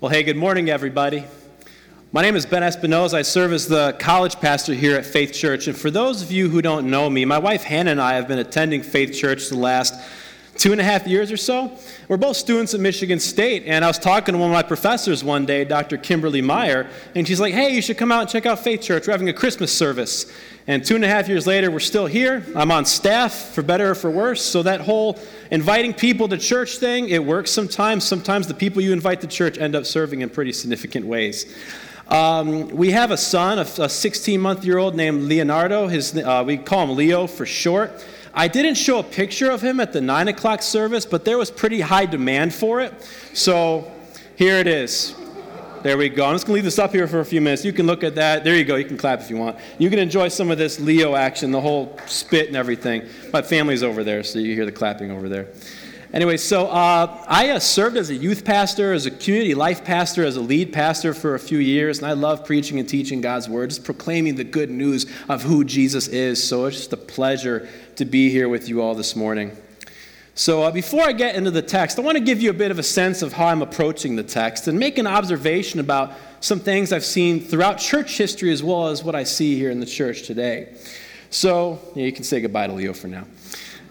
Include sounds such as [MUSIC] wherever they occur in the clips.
Well, hey, good morning, everybody. My name is Ben Espinosa. I serve as the college pastor here at Faith Church. And for those of you who don't know me, my wife Hannah and I have been attending Faith Church the last two and a half years or so. We're both students at Michigan State, and I was talking to one of my professors one day, Dr. Kimberly Meyer, and she's like, hey, you should come out and check out Faith Church. We're having a Christmas service. And two and a half years later, we're still here. I'm on staff, for better or for worse. So that whole inviting people to church thing, it works sometimes. Sometimes the people you invite to church end up serving in pretty significant ways. Um, we have a son, a 16 month year old named Leonardo. His, uh, we call him Leo for short. I didn't show a picture of him at the 9 o'clock service, but there was pretty high demand for it. So here it is. There we go. I'm just going to leave this up here for a few minutes. You can look at that. There you go. You can clap if you want. You can enjoy some of this Leo action, the whole spit and everything. My family's over there, so you hear the clapping over there. Anyway, so uh, I uh, served as a youth pastor, as a community life pastor, as a lead pastor for a few years, and I love preaching and teaching God's word, just proclaiming the good news of who Jesus is. So it's just a pleasure to be here with you all this morning. So, uh, before I get into the text, I want to give you a bit of a sense of how I'm approaching the text and make an observation about some things I've seen throughout church history as well as what I see here in the church today. So, yeah, you can say goodbye to Leo for now.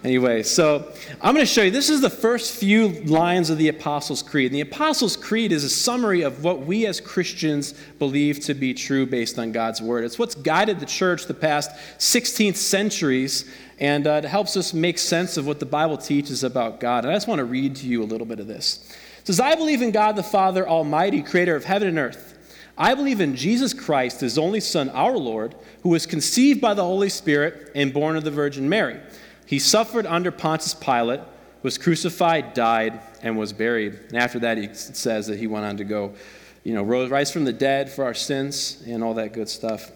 Anyway, so I'm going to show you. This is the first few lines of the Apostles' Creed. And the Apostles' Creed is a summary of what we as Christians believe to be true based on God's Word. It's what's guided the church the past 16th centuries, and uh, it helps us make sense of what the Bible teaches about God. And I just want to read to you a little bit of this. It says, I believe in God the Father Almighty, creator of heaven and earth. I believe in Jesus Christ, his only Son, our Lord, who was conceived by the Holy Spirit and born of the Virgin Mary. He suffered under Pontius Pilate, was crucified, died, and was buried. And after that, he says that he went on to go, you know, rise from the dead for our sins and all that good stuff.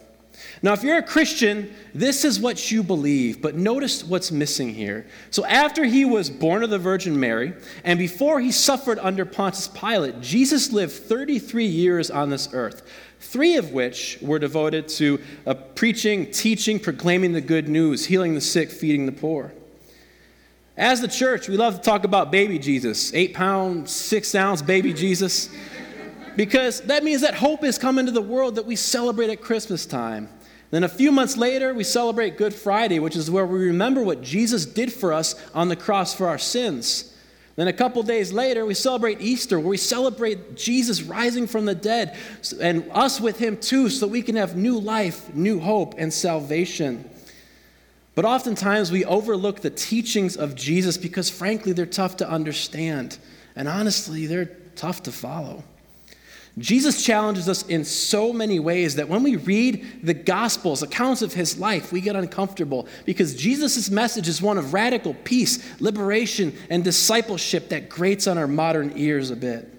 Now, if you're a Christian, this is what you believe, but notice what's missing here. So, after he was born of the Virgin Mary, and before he suffered under Pontius Pilate, Jesus lived 33 years on this earth three of which were devoted to uh, preaching, teaching, proclaiming the good news, healing the sick, feeding the poor. As the church, we love to talk about baby Jesus, eight pound, six ounce baby Jesus, because that means that hope is coming to the world that we celebrate at Christmas time. Then a few months later, we celebrate Good Friday, which is where we remember what Jesus did for us on the cross for our sins. Then a couple days later, we celebrate Easter, where we celebrate Jesus rising from the dead and us with him too, so we can have new life, new hope, and salvation. But oftentimes we overlook the teachings of Jesus because, frankly, they're tough to understand. And honestly, they're tough to follow. Jesus challenges us in so many ways that when we read the Gospels, accounts of his life, we get uncomfortable because Jesus' message is one of radical peace, liberation, and discipleship that grates on our modern ears a bit.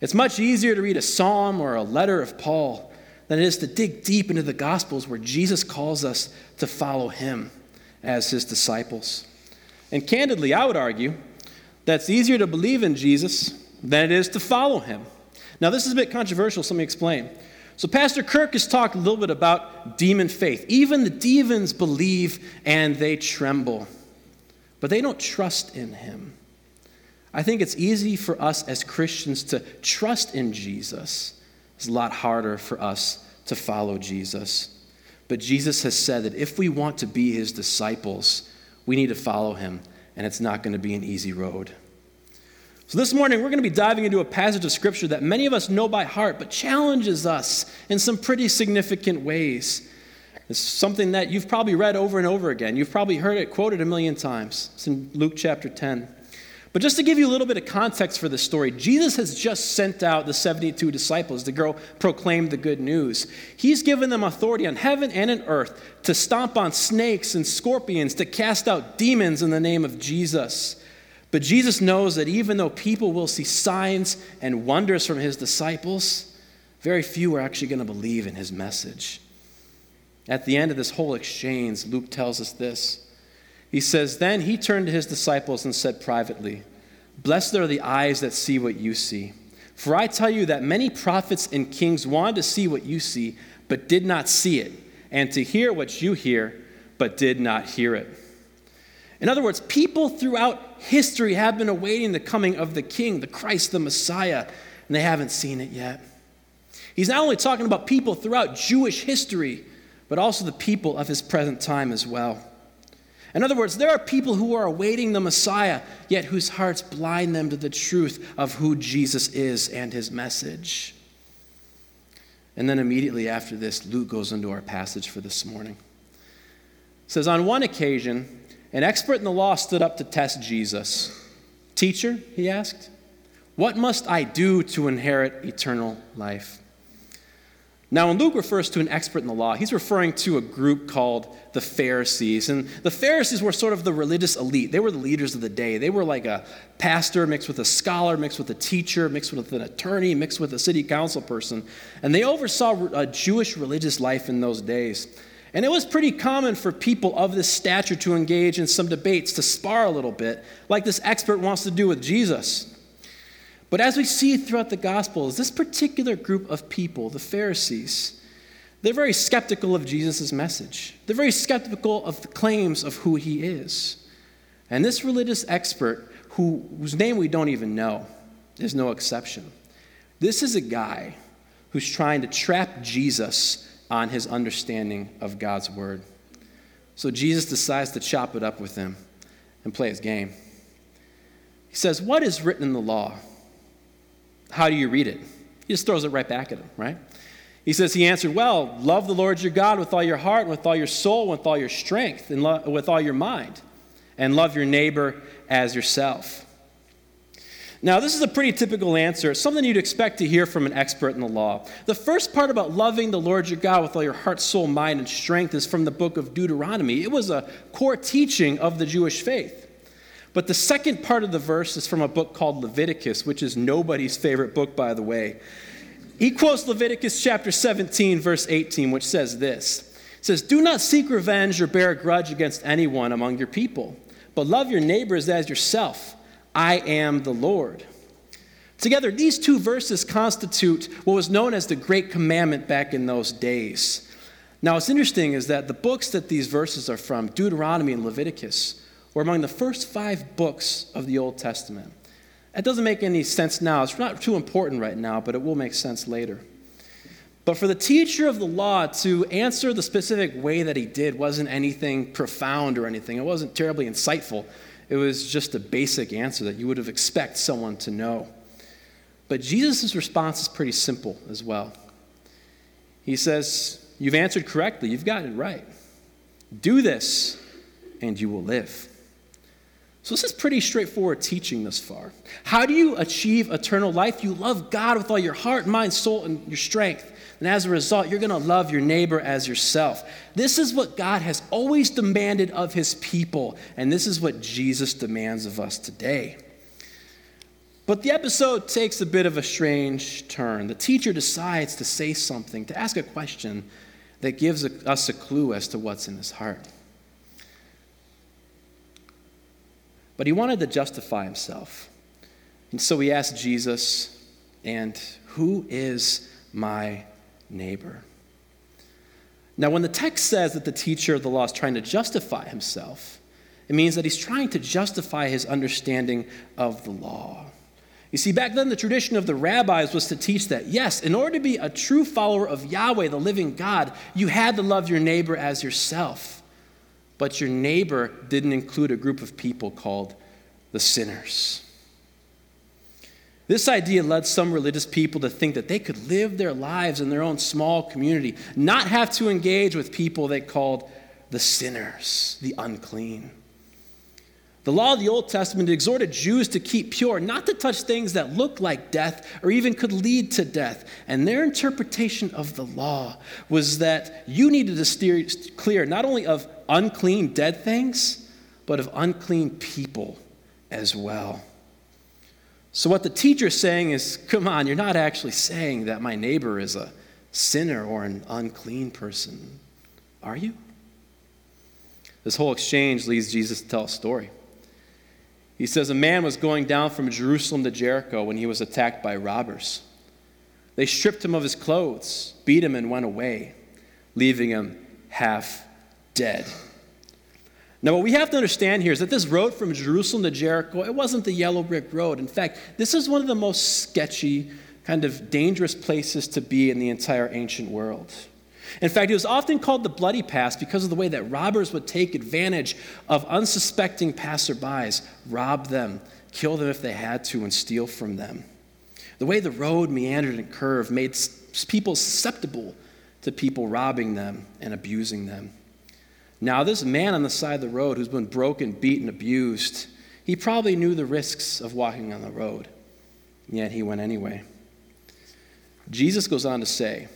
It's much easier to read a psalm or a letter of Paul than it is to dig deep into the Gospels where Jesus calls us to follow him as his disciples. And candidly, I would argue that it's easier to believe in Jesus than it is to follow him. Now, this is a bit controversial, so let me explain. So, Pastor Kirk has talked a little bit about demon faith. Even the demons believe and they tremble, but they don't trust in him. I think it's easy for us as Christians to trust in Jesus. It's a lot harder for us to follow Jesus. But Jesus has said that if we want to be his disciples, we need to follow him, and it's not going to be an easy road. So, this morning, we're going to be diving into a passage of Scripture that many of us know by heart, but challenges us in some pretty significant ways. It's something that you've probably read over and over again. You've probably heard it quoted a million times. It's in Luke chapter 10. But just to give you a little bit of context for this story, Jesus has just sent out the 72 disciples to go proclaim the good news. He's given them authority on heaven and on earth to stomp on snakes and scorpions, to cast out demons in the name of Jesus. But Jesus knows that even though people will see signs and wonders from his disciples, very few are actually going to believe in his message. At the end of this whole exchange, Luke tells us this. He says, Then he turned to his disciples and said privately, Blessed are the eyes that see what you see. For I tell you that many prophets and kings wanted to see what you see, but did not see it, and to hear what you hear, but did not hear it. In other words, people throughout history have been awaiting the coming of the King, the Christ, the Messiah. and they haven't seen it yet. He's not only talking about people throughout Jewish history, but also the people of his present time as well. In other words, there are people who are awaiting the Messiah, yet whose hearts blind them to the truth of who Jesus is and his message. And then immediately after this, Luke goes into our passage for this morning. It says, On one occasion, an expert in the law stood up to test Jesus. Teacher, he asked, what must I do to inherit eternal life? Now, when Luke refers to an expert in the law, he's referring to a group called the Pharisees. And the Pharisees were sort of the religious elite. They were the leaders of the day. They were like a pastor mixed with a scholar, mixed with a teacher, mixed with an attorney, mixed with a city council person. And they oversaw a Jewish religious life in those days. And it was pretty common for people of this stature to engage in some debates, to spar a little bit, like this expert wants to do with Jesus. But as we see throughout the Gospels, this particular group of people, the Pharisees, they're very skeptical of Jesus' message. They're very skeptical of the claims of who he is. And this religious expert, who, whose name we don't even know, is no exception. This is a guy who's trying to trap Jesus on his understanding of God's word. So Jesus decides to chop it up with him and play his game. He says, What is written in the law? How do you read it? He just throws it right back at him, right? He says, He answered, Well, love the Lord your God with all your heart, and with all your soul, and with all your strength, and lo- with all your mind, and love your neighbor as yourself. Now, this is a pretty typical answer, something you'd expect to hear from an expert in the law. The first part about loving the Lord your God with all your heart, soul, mind, and strength is from the book of Deuteronomy. It was a core teaching of the Jewish faith. But the second part of the verse is from a book called Leviticus, which is nobody's favorite book, by the way. He quotes Leviticus chapter 17, verse 18, which says this It says, Do not seek revenge or bear a grudge against anyone among your people, but love your neighbors as yourself. I am the Lord. Together, these two verses constitute what was known as the Great Commandment back in those days. Now, what's interesting is that the books that these verses are from, Deuteronomy and Leviticus, were among the first five books of the Old Testament. That doesn't make any sense now. It's not too important right now, but it will make sense later. But for the teacher of the law to answer the specific way that he did wasn't anything profound or anything. It wasn't terribly insightful. It was just a basic answer that you would have expected someone to know. But Jesus' response is pretty simple as well. He says, You've answered correctly, you've got it right. Do this, and you will live. So, this is pretty straightforward teaching thus far. How do you achieve eternal life? You love God with all your heart, mind, soul, and your strength. And as a result, you're going to love your neighbor as yourself. This is what God has always demanded of his people, and this is what Jesus demands of us today. But the episode takes a bit of a strange turn. The teacher decides to say something, to ask a question that gives us a clue as to what's in his heart. But he wanted to justify himself. And so he asked Jesus, And who is my neighbor? Now, when the text says that the teacher of the law is trying to justify himself, it means that he's trying to justify his understanding of the law. You see, back then, the tradition of the rabbis was to teach that, yes, in order to be a true follower of Yahweh, the living God, you had to love your neighbor as yourself. But your neighbor didn't include a group of people called the sinners. This idea led some religious people to think that they could live their lives in their own small community, not have to engage with people they called the sinners, the unclean. The law of the Old Testament exhorted Jews to keep pure, not to touch things that looked like death or even could lead to death. And their interpretation of the law was that you needed to steer clear not only of unclean dead things, but of unclean people as well. So, what the teacher's saying is come on, you're not actually saying that my neighbor is a sinner or an unclean person, are you? This whole exchange leads Jesus to tell a story. He says, A man was going down from Jerusalem to Jericho when he was attacked by robbers. They stripped him of his clothes, beat him, and went away, leaving him half dead. Now, what we have to understand here is that this road from Jerusalem to Jericho, it wasn't the yellow brick road. In fact, this is one of the most sketchy kind of dangerous places to be in the entire ancient world. In fact, it was often called the bloody pass because of the way that robbers would take advantage of unsuspecting passerbys, rob them, kill them if they had to, and steal from them. The way the road meandered and curved made people susceptible to people robbing them and abusing them. Now, this man on the side of the road who's been broken, beaten, abused, he probably knew the risks of walking on the road, yet he went anyway. Jesus goes on to say,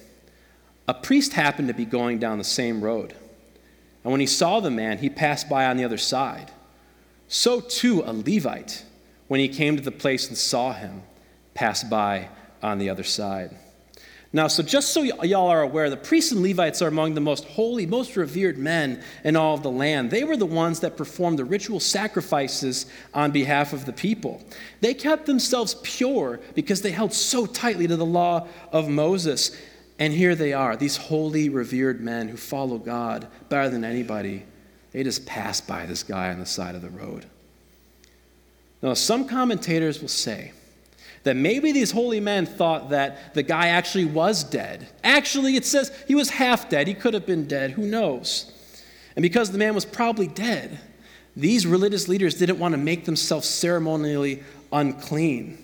A priest happened to be going down the same road, and when he saw the man, he passed by on the other side. So too a Levite, when he came to the place and saw him, passed by on the other side. Now, so just so y- y'all are aware, the priests and Levites are among the most holy, most revered men in all of the land. They were the ones that performed the ritual sacrifices on behalf of the people. They kept themselves pure because they held so tightly to the law of Moses. And here they are, these holy, revered men who follow God better than anybody. They just pass by this guy on the side of the road. Now, some commentators will say, that maybe these holy men thought that the guy actually was dead. Actually, it says he was half dead. He could have been dead. Who knows? And because the man was probably dead, these religious leaders didn't want to make themselves ceremonially unclean.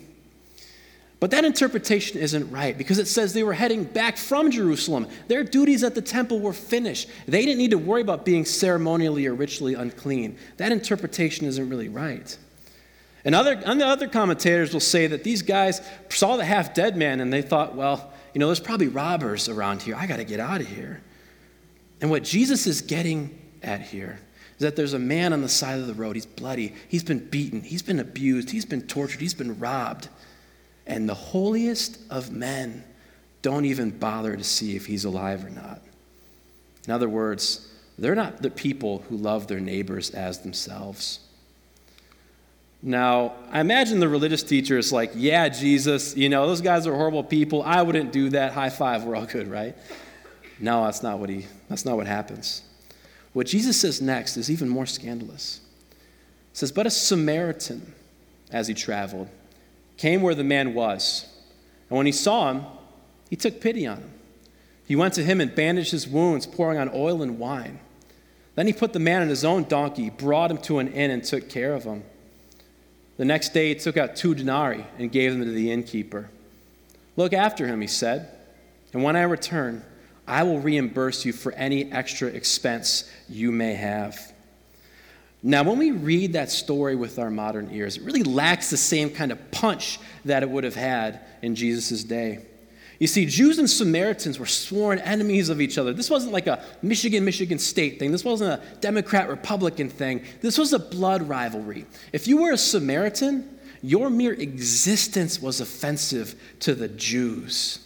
But that interpretation isn't right because it says they were heading back from Jerusalem. Their duties at the temple were finished. They didn't need to worry about being ceremonially or ritually unclean. That interpretation isn't really right. And other, and other commentators will say that these guys saw the half dead man and they thought, well, you know, there's probably robbers around here. I got to get out of here. And what Jesus is getting at here is that there's a man on the side of the road. He's bloody. He's been beaten. He's been abused. He's been tortured. He's been robbed. And the holiest of men don't even bother to see if he's alive or not. In other words, they're not the people who love their neighbors as themselves. Now, I imagine the religious teacher is like, yeah, Jesus, you know, those guys are horrible people. I wouldn't do that. High five, we're all good, right? No, that's not what he that's not what happens. What Jesus says next is even more scandalous. Says, But a Samaritan, as he traveled, came where the man was. And when he saw him, he took pity on him. He went to him and bandaged his wounds, pouring on oil and wine. Then he put the man on his own donkey, brought him to an inn, and took care of him. The next day he took out two denarii and gave them to the innkeeper. Look after him, he said, and when I return, I will reimburse you for any extra expense you may have. Now, when we read that story with our modern ears, it really lacks the same kind of punch that it would have had in Jesus' day. You see, Jews and Samaritans were sworn enemies of each other. This wasn't like a Michigan, Michigan state thing. This wasn't a Democrat, Republican thing. This was a blood rivalry. If you were a Samaritan, your mere existence was offensive to the Jews.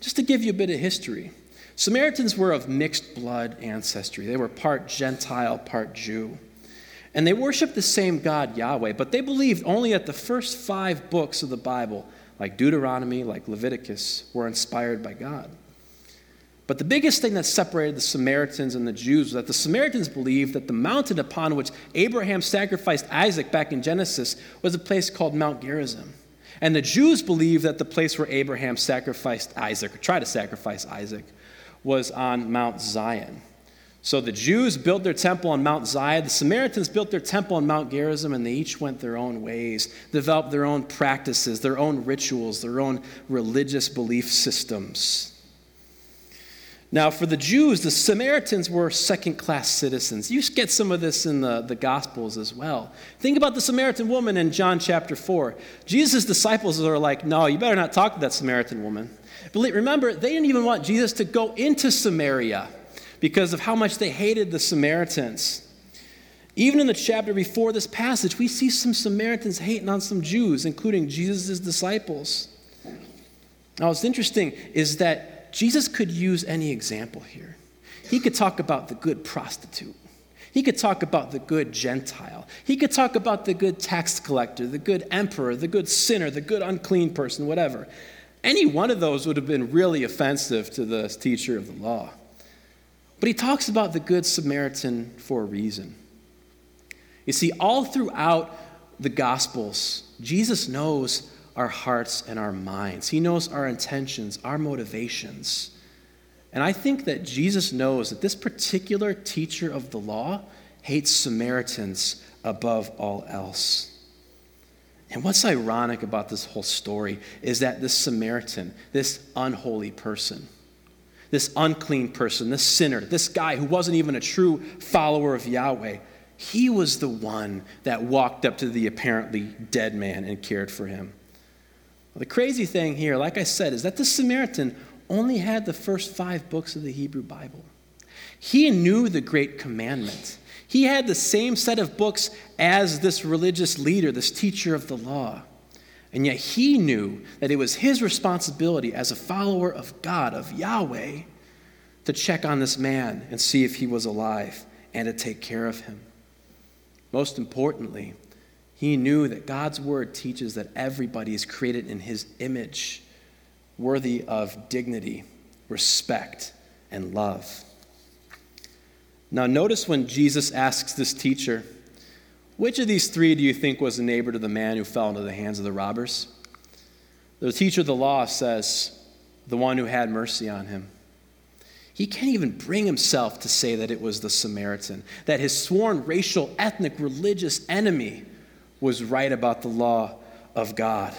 Just to give you a bit of history, Samaritans were of mixed blood ancestry. They were part Gentile, part Jew. And they worshiped the same God, Yahweh, but they believed only that the first five books of the Bible like Deuteronomy, like Leviticus, were inspired by God. But the biggest thing that separated the Samaritans and the Jews was that the Samaritans believed that the mountain upon which Abraham sacrificed Isaac back in Genesis was a place called Mount Gerizim. And the Jews believed that the place where Abraham sacrificed Isaac, or tried to sacrifice Isaac, was on Mount Zion. So the Jews built their temple on Mount Zion, the Samaritans built their temple on Mount Gerizim, and they each went their own ways, developed their own practices, their own rituals, their own religious belief systems. Now, for the Jews, the Samaritans were second class citizens. You get some of this in the, the Gospels as well. Think about the Samaritan woman in John chapter 4. Jesus' disciples are like, No, you better not talk to that Samaritan woman. But remember, they didn't even want Jesus to go into Samaria because of how much they hated the Samaritans. Even in the chapter before this passage, we see some Samaritans hating on some Jews, including Jesus' disciples. Now, what's interesting is that Jesus could use any example here. He could talk about the good prostitute. He could talk about the good Gentile. He could talk about the good tax collector, the good emperor, the good sinner, the good unclean person, whatever. Any one of those would have been really offensive to the teacher of the law. But he talks about the Good Samaritan for a reason. You see, all throughout the Gospels, Jesus knows our hearts and our minds. He knows our intentions, our motivations. And I think that Jesus knows that this particular teacher of the law hates Samaritans above all else. And what's ironic about this whole story is that this Samaritan, this unholy person, this unclean person, this sinner, this guy who wasn't even a true follower of Yahweh, he was the one that walked up to the apparently dead man and cared for him. Well, the crazy thing here, like I said, is that the Samaritan only had the first five books of the Hebrew Bible. He knew the great commandment. He had the same set of books as this religious leader, this teacher of the law. And yet he knew that it was his responsibility as a follower of God, of Yahweh, to check on this man and see if he was alive and to take care of him. Most importantly, he knew that God's word teaches that everybody is created in his image, worthy of dignity, respect, and love. Now, notice when Jesus asks this teacher, which of these three do you think was the neighbor to the man who fell into the hands of the robbers? The teacher of the law says, the one who had mercy on him. He can't even bring himself to say that it was the Samaritan, that his sworn racial, ethnic, religious enemy was right about the law of God.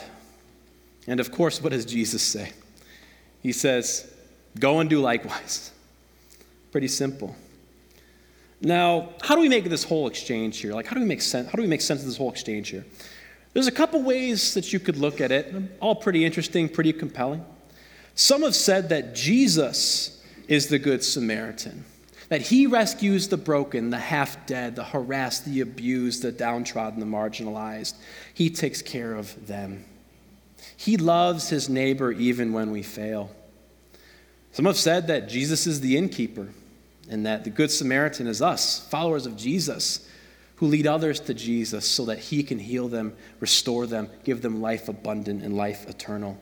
And of course, what does Jesus say? He says, Go and do likewise. Pretty simple. Now, how do we make this whole exchange here? Like, how do we make sense? How do we make sense of this whole exchange here? There's a couple ways that you could look at it, all pretty interesting, pretty compelling. Some have said that Jesus is the Good Samaritan. That he rescues the broken, the half dead, the harassed, the abused, the downtrodden, the marginalized. He takes care of them. He loves his neighbor even when we fail. Some have said that Jesus is the innkeeper and that the Good Samaritan is us, followers of Jesus, who lead others to Jesus so that he can heal them, restore them, give them life abundant and life eternal.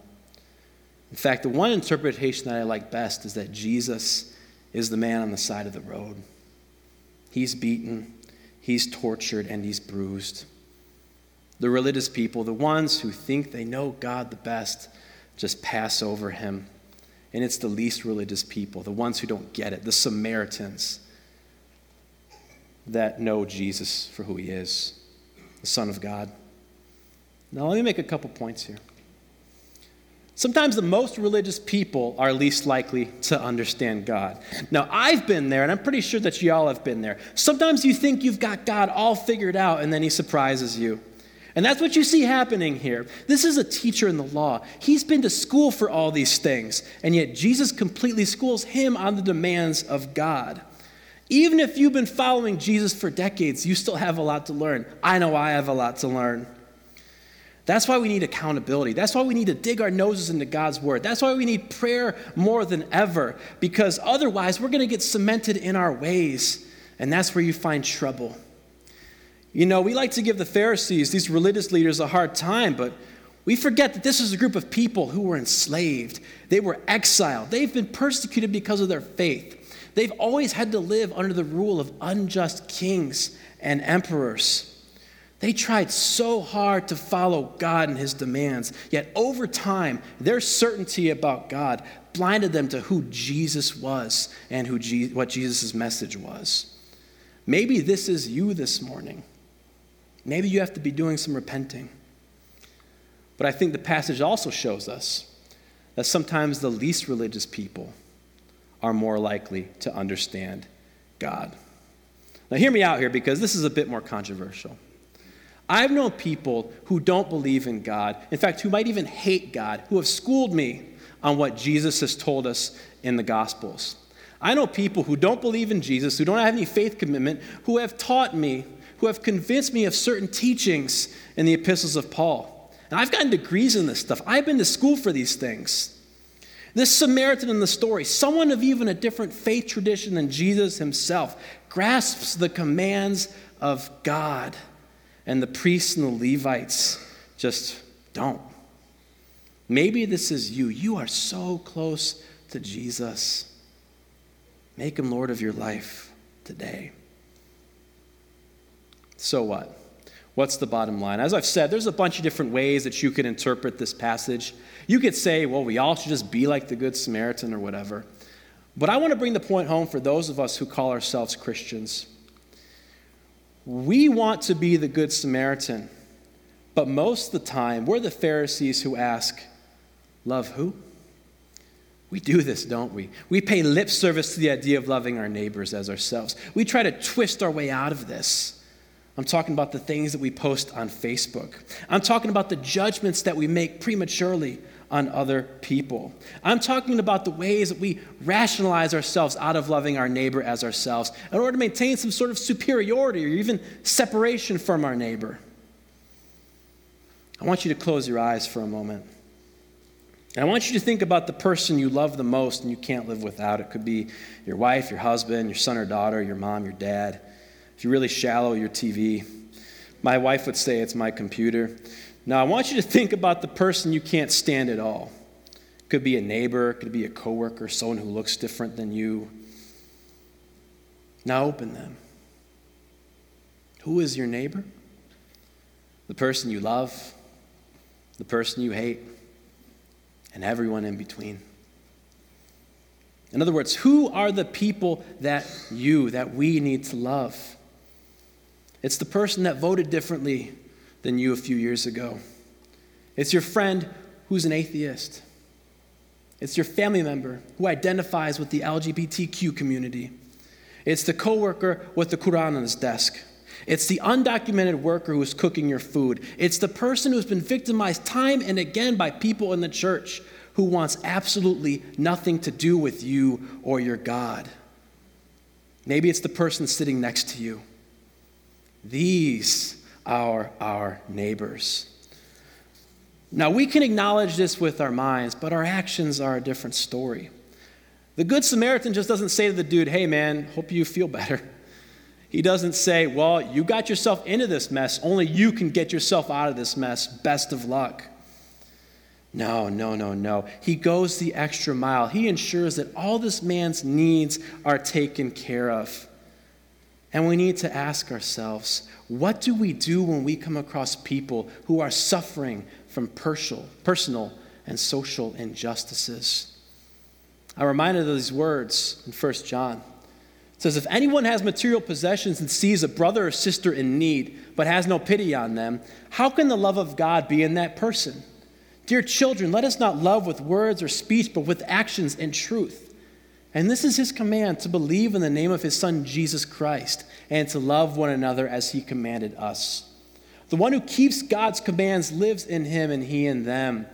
In fact, the one interpretation that I like best is that Jesus is the man on the side of the road. He's beaten, he's tortured, and he's bruised. The religious people, the ones who think they know God the best, just pass over him. And it's the least religious people, the ones who don't get it, the Samaritans, that know Jesus for who he is, the Son of God. Now, let me make a couple points here. Sometimes the most religious people are least likely to understand God. Now, I've been there, and I'm pretty sure that you all have been there. Sometimes you think you've got God all figured out, and then He surprises you. And that's what you see happening here. This is a teacher in the law. He's been to school for all these things, and yet Jesus completely schools him on the demands of God. Even if you've been following Jesus for decades, you still have a lot to learn. I know I have a lot to learn. That's why we need accountability. That's why we need to dig our noses into God's word. That's why we need prayer more than ever, because otherwise we're going to get cemented in our ways, and that's where you find trouble. You know, we like to give the Pharisees, these religious leaders, a hard time, but we forget that this is a group of people who were enslaved. They were exiled. They've been persecuted because of their faith. They've always had to live under the rule of unjust kings and emperors. They tried so hard to follow God and his demands, yet over time, their certainty about God blinded them to who Jesus was and who Je- what Jesus' message was. Maybe this is you this morning. Maybe you have to be doing some repenting. But I think the passage also shows us that sometimes the least religious people are more likely to understand God. Now, hear me out here because this is a bit more controversial. I've known people who don't believe in God, in fact, who might even hate God, who have schooled me on what Jesus has told us in the Gospels. I know people who don't believe in Jesus, who don't have any faith commitment, who have taught me, who have convinced me of certain teachings in the epistles of Paul. And I've gotten degrees in this stuff. I've been to school for these things. This Samaritan in the story, someone of even a different faith tradition than Jesus himself, grasps the commands of God and the priests and the Levites just don't. Maybe this is you. You are so close to Jesus. Make him Lord of your life today. So what? What's the bottom line? As I've said, there's a bunch of different ways that you could interpret this passage. You could say, well, we all should just be like the Good Samaritan or whatever. But I want to bring the point home for those of us who call ourselves Christians. We want to be the Good Samaritan, but most of the time, we're the Pharisees who ask, Love who? We do this, don't we? We pay lip service to the idea of loving our neighbors as ourselves. We try to twist our way out of this. I'm talking about the things that we post on Facebook. I'm talking about the judgments that we make prematurely on other people. I'm talking about the ways that we rationalize ourselves out of loving our neighbor as ourselves in order to maintain some sort of superiority or even separation from our neighbor. I want you to close your eyes for a moment. And I want you to think about the person you love the most and you can't live without. It could be your wife, your husband, your son or daughter, your mom, your dad. If you're really shallow, your TV. My wife would say it's my computer. Now, I want you to think about the person you can't stand at all. Could be a neighbor, could be a coworker, someone who looks different than you. Now open them. Who is your neighbor? The person you love, the person you hate, and everyone in between. In other words, who are the people that you, that we need to love? It's the person that voted differently than you a few years ago. It's your friend who's an atheist. It's your family member who identifies with the LGBTQ community. It's the coworker with the Quran on his desk. It's the undocumented worker who's cooking your food. It's the person who's been victimized time and again by people in the church who wants absolutely nothing to do with you or your God. Maybe it's the person sitting next to you. These are our neighbors. Now, we can acknowledge this with our minds, but our actions are a different story. The Good Samaritan just doesn't say to the dude, hey man, hope you feel [LAUGHS] better. He doesn't say, well, you got yourself into this mess. Only you can get yourself out of this mess. Best of luck. No, no, no, no. He goes the extra mile. He ensures that all this man's needs are taken care of. And we need to ask ourselves what do we do when we come across people who are suffering from personal and social injustices? I'm reminded of these words in 1 John. It says, If anyone has material possessions and sees a brother or sister in need, but has no pity on them, how can the love of God be in that person? Dear children, let us not love with words or speech, but with actions and truth. And this is his command to believe in the name of his Son, Jesus Christ, and to love one another as he commanded us. The one who keeps God's commands lives in him and he in them.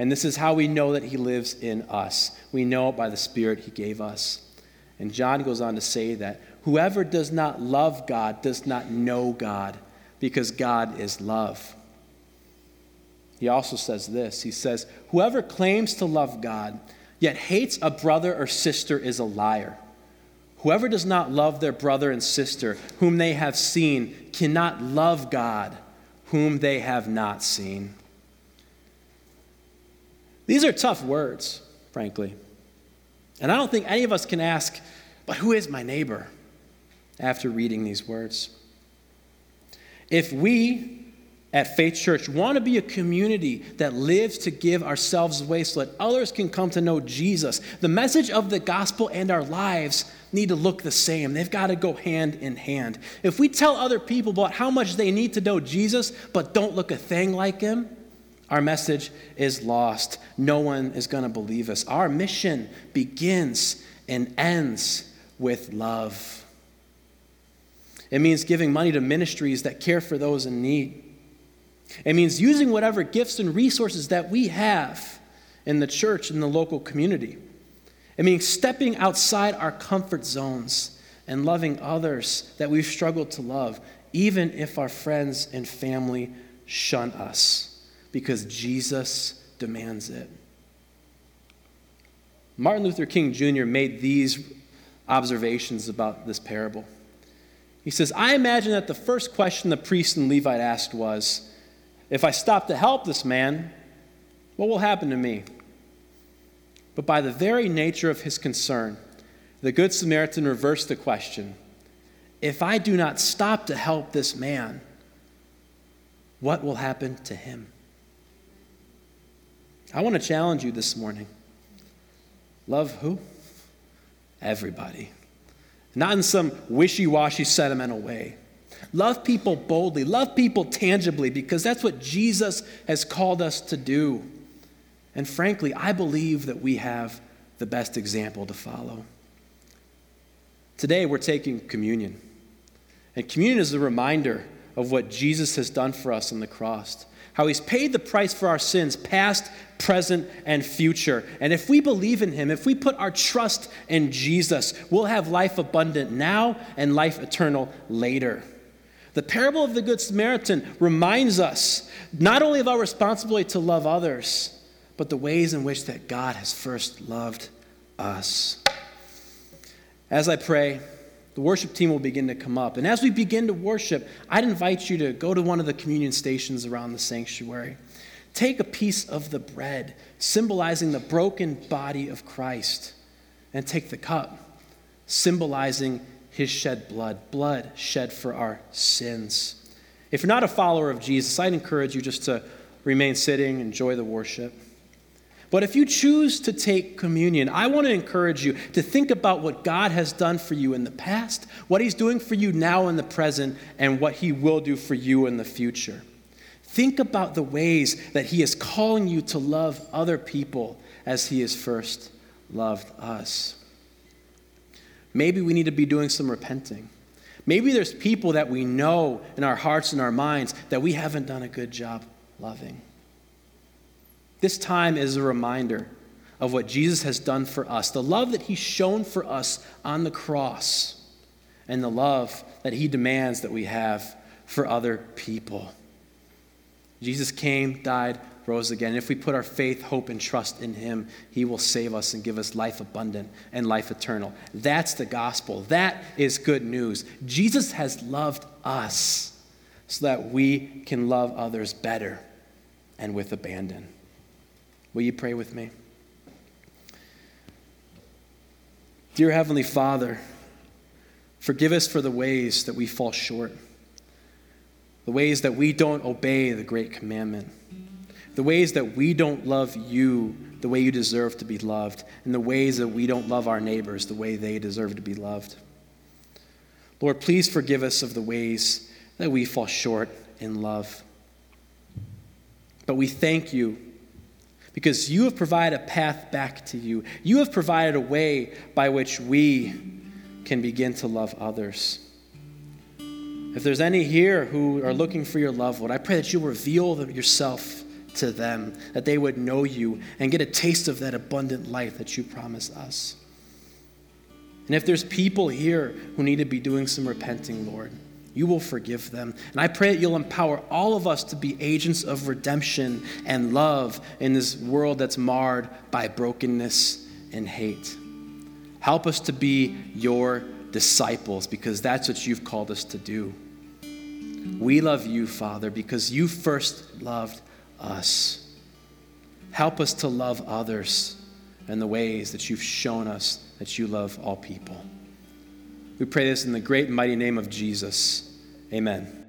And this is how we know that he lives in us. We know it by the Spirit he gave us. And John goes on to say that whoever does not love God does not know God, because God is love. He also says this He says, Whoever claims to love God, yet hates a brother or sister is a liar. Whoever does not love their brother and sister whom they have seen cannot love God whom they have not seen. These are tough words, frankly. And I don't think any of us can ask, but who is my neighbor after reading these words? If we at Faith Church want to be a community that lives to give ourselves away so that others can come to know Jesus. The message of the gospel and our lives need to look the same. They've got to go hand in hand. If we tell other people about how much they need to know Jesus but don't look a thing like him, our message is lost. No one is going to believe us. Our mission begins and ends with love. It means giving money to ministries that care for those in need. It means using whatever gifts and resources that we have in the church and the local community. It means stepping outside our comfort zones and loving others that we've struggled to love, even if our friends and family shun us, because Jesus demands it. Martin Luther King Jr. made these observations about this parable. He says, I imagine that the first question the priest and Levite asked was, if I stop to help this man, what will happen to me? But by the very nature of his concern, the Good Samaritan reversed the question If I do not stop to help this man, what will happen to him? I want to challenge you this morning. Love who? Everybody. Not in some wishy washy, sentimental way. Love people boldly, love people tangibly, because that's what Jesus has called us to do. And frankly, I believe that we have the best example to follow. Today, we're taking communion. And communion is a reminder of what Jesus has done for us on the cross, how he's paid the price for our sins, past, present, and future. And if we believe in him, if we put our trust in Jesus, we'll have life abundant now and life eternal later. The parable of the Good Samaritan reminds us not only of our responsibility to love others, but the ways in which that God has first loved us. As I pray, the worship team will begin to come up. And as we begin to worship, I'd invite you to go to one of the communion stations around the sanctuary. Take a piece of the bread, symbolizing the broken body of Christ, and take the cup, symbolizing his shed blood, blood shed for our sins. If you're not a follower of Jesus, I'd encourage you just to remain sitting, enjoy the worship. But if you choose to take communion, I want to encourage you to think about what God has done for you in the past, what He's doing for you now in the present, and what He will do for you in the future. Think about the ways that He is calling you to love other people as He has first loved us. Maybe we need to be doing some repenting. Maybe there's people that we know in our hearts and our minds that we haven't done a good job loving. This time is a reminder of what Jesus has done for us, the love that He's shown for us on the cross, and the love that He demands that we have for other people. Jesus came, died, rose again. And if we put our faith, hope, and trust in Him, He will save us and give us life abundant and life eternal. That's the gospel. That is good news. Jesus has loved us so that we can love others better and with abandon. Will you pray with me? Dear Heavenly Father, forgive us for the ways that we fall short, the ways that we don't obey the great commandment, the ways that we don't love you the way you deserve to be loved, and the ways that we don't love our neighbors the way they deserve to be loved. Lord, please forgive us of the ways that we fall short in love. But we thank you because you have provided a path back to you. You have provided a way by which we can begin to love others. If there's any here who are looking for your love, Lord, I pray that you reveal yourself to them, that they would know you and get a taste of that abundant life that you promise us. And if there's people here who need to be doing some repenting, Lord, you will forgive them. And I pray that you'll empower all of us to be agents of redemption and love in this world that's marred by brokenness and hate. Help us to be your disciples because that's what you've called us to do. We love you, Father, because you first loved us. Help us to love others in the ways that you've shown us that you love all people. We pray this in the great and mighty name of Jesus. Amen.